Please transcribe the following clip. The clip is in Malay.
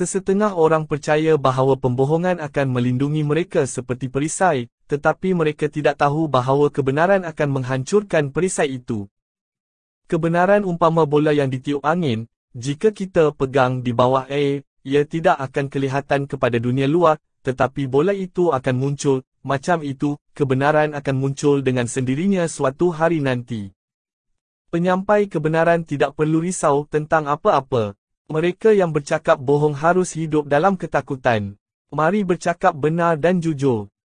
Sesetengah orang percaya bahawa pembohongan akan melindungi mereka seperti perisai, tetapi mereka tidak tahu bahawa kebenaran akan menghancurkan perisai itu. Kebenaran umpama bola yang ditiup angin, jika kita pegang di bawah air, ia tidak akan kelihatan kepada dunia luar, tetapi bola itu akan muncul, macam itu, kebenaran akan muncul dengan sendirinya suatu hari nanti. Penyampai kebenaran tidak perlu risau tentang apa-apa. Mereka yang bercakap bohong harus hidup dalam ketakutan. Mari bercakap benar dan jujur.